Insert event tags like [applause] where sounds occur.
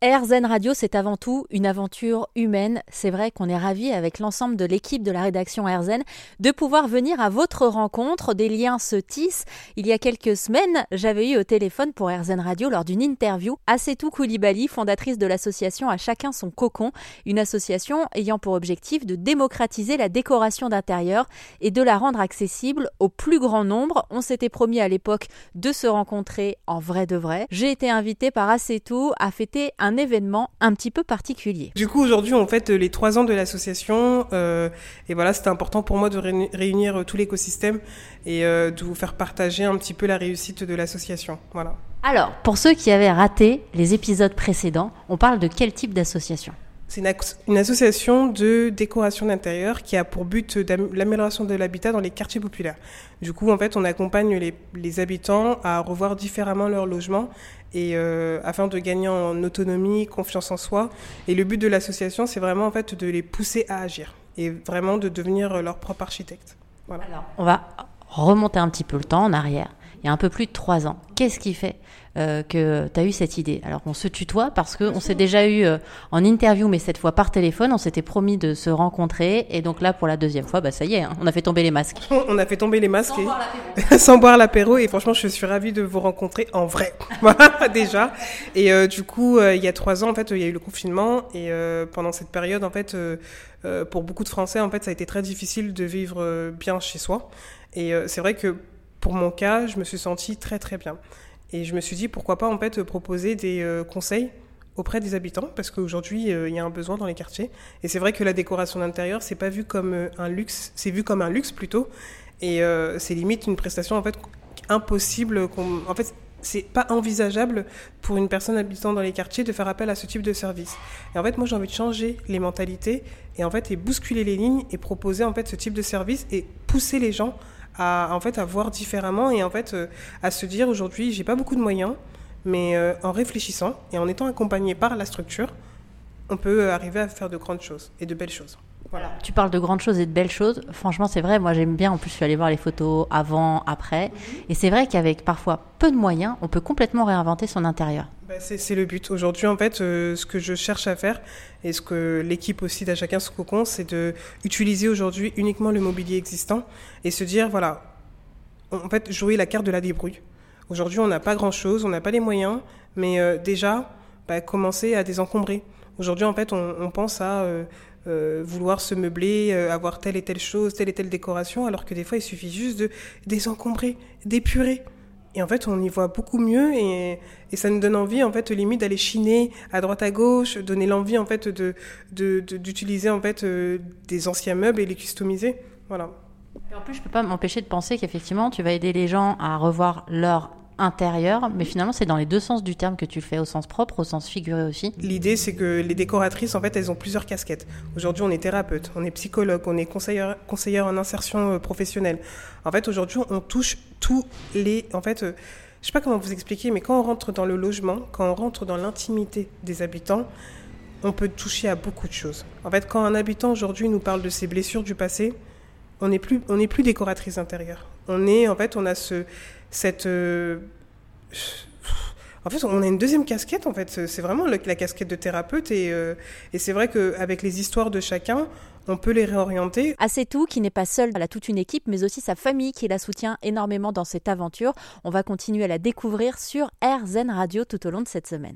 AirZen Radio, c'est avant tout une aventure humaine. C'est vrai qu'on est ravis avec l'ensemble de l'équipe de la rédaction AirZen de pouvoir venir à votre rencontre. Des liens se tissent. Il y a quelques semaines, j'avais eu au téléphone pour AirZen Radio lors d'une interview Assetou Koulibaly, fondatrice de l'association À chacun son cocon, une association ayant pour objectif de démocratiser la décoration d'intérieur et de la rendre accessible au plus grand nombre. On s'était promis à l'époque de se rencontrer en vrai de vrai. J'ai été invitée par Assetou à fêter un un événement un petit peu particulier. Du coup, aujourd'hui, on fête les trois ans de l'association. Euh, et voilà, c'était important pour moi de réunir tout l'écosystème et euh, de vous faire partager un petit peu la réussite de l'association. Voilà. Alors, pour ceux qui avaient raté les épisodes précédents, on parle de quel type d'association? C'est une, association de décoration d'intérieur qui a pour but l'amélioration de l'habitat dans les quartiers populaires. Du coup, en fait, on accompagne les, habitants à revoir différemment leur logement et euh, afin de gagner en autonomie, confiance en soi. Et le but de l'association, c'est vraiment en fait de les pousser à agir et vraiment de devenir leur propre architecte. Alors, on va remonter un petit peu le temps en arrière. Il y a un peu plus de trois ans. Qu'est-ce qui fait euh, que tu as eu cette idée? Alors on se tutoie parce qu'on s'est déjà eu euh, en interview, mais cette fois par téléphone. On s'était promis de se rencontrer. Et donc là, pour la deuxième fois, bah, ça y est, hein, on a fait tomber les masques. [laughs] On a fait tomber les masques. [laughs] Sans, boire, l'apéro. Et franchement, je suis ravie de vous rencontrer en vrai. [laughs] Voilà, déjà. Et euh, du coup, il y a trois ans, en fait, il y a eu le confinement. Et pendant cette période, en fait, pour beaucoup de Français, en fait, ça a été très difficile de vivre bien chez soi. Et c'est vrai que pour mon cas, je me suis sentie très très bien. Et je me suis dit, pourquoi pas en fait proposer des euh, conseils auprès des habitants, parce qu'aujourd'hui, euh, il y a un besoin dans les quartiers. Et c'est vrai que la décoration d'intérieur, c'est pas vu comme euh, un luxe, c'est vu comme un luxe plutôt. Et c'est limite une prestation en fait impossible. En fait, c'est pas envisageable pour une personne habitant dans les quartiers de faire appel à ce type de service. Et en fait, moi, j'ai envie de changer les mentalités et en fait, et bousculer les lignes et proposer en fait ce type de service et pousser les gens à, en fait, à voir différemment et en fait, euh, à se dire aujourd'hui, j'ai pas beaucoup de moyens, mais euh, en réfléchissant et en étant accompagné par la structure, on peut arriver à faire de grandes choses et de belles choses. Voilà. Tu parles de grandes choses et de belles choses. Franchement, c'est vrai. Moi, j'aime bien. En plus, je suis allée voir les photos avant, après. Et c'est vrai qu'avec parfois peu de moyens, on peut complètement réinventer son intérieur. Bah, c'est le but. Aujourd'hui, en fait, euh, ce que je cherche à faire et ce que l'équipe aussi d'À chacun son cocon, c'est de aujourd'hui uniquement le mobilier existant et se dire, voilà, en fait, jouer la carte de la débrouille. Aujourd'hui, on n'a pas grand-chose, on n'a pas les moyens, mais euh, déjà, bah, commencer à désencombrer. Aujourd'hui, en fait, on, pense à euh, vouloir se meubler, avoir telle et telle chose, telle et telle décoration, alors que des fois, il suffit juste de désencombrer, d'épurer. Et en fait, on y voit beaucoup mieux et, ça nous donne envie, en fait, limite d'aller chiner à droite à gauche, donner l'envie, en fait, de, d'utiliser, en fait, des anciens meubles et les customiser. Voilà. Et en plus, je peux pas m'empêcher de penser qu'effectivement, tu vas aider les gens à revoir leur intérieur, mais finalement c'est dans les deux sens du terme que tu fais, au sens propre, au sens figuré aussi. L'idée c'est que les décoratrices, en fait, elles ont plusieurs casquettes. Aujourd'hui on est thérapeute, on est psychologue, on est conseillère, conseillère en insertion euh, professionnelle. En fait aujourd'hui on touche tous les... En fait, euh, je sais pas comment vous expliquer, mais quand on rentre dans le logement, quand on rentre dans l'intimité des habitants, on peut toucher à beaucoup de choses. En fait, quand un habitant aujourd'hui nous parle de ses blessures du passé, on n'est plus, on n'est plus décoratrice intérieure. On est, en fait, on a ce, cette. Euh, en fait, on a une deuxième casquette, en fait. C'est vraiment la casquette de thérapeute. Et, euh, et c'est vrai qu'avec les histoires de chacun, on peut les réorienter. C'est tout, qui n'est pas seul, elle a toute une équipe, mais aussi sa famille qui la soutient énormément dans cette aventure. On va continuer à la découvrir sur RZN Radio tout au long de cette semaine.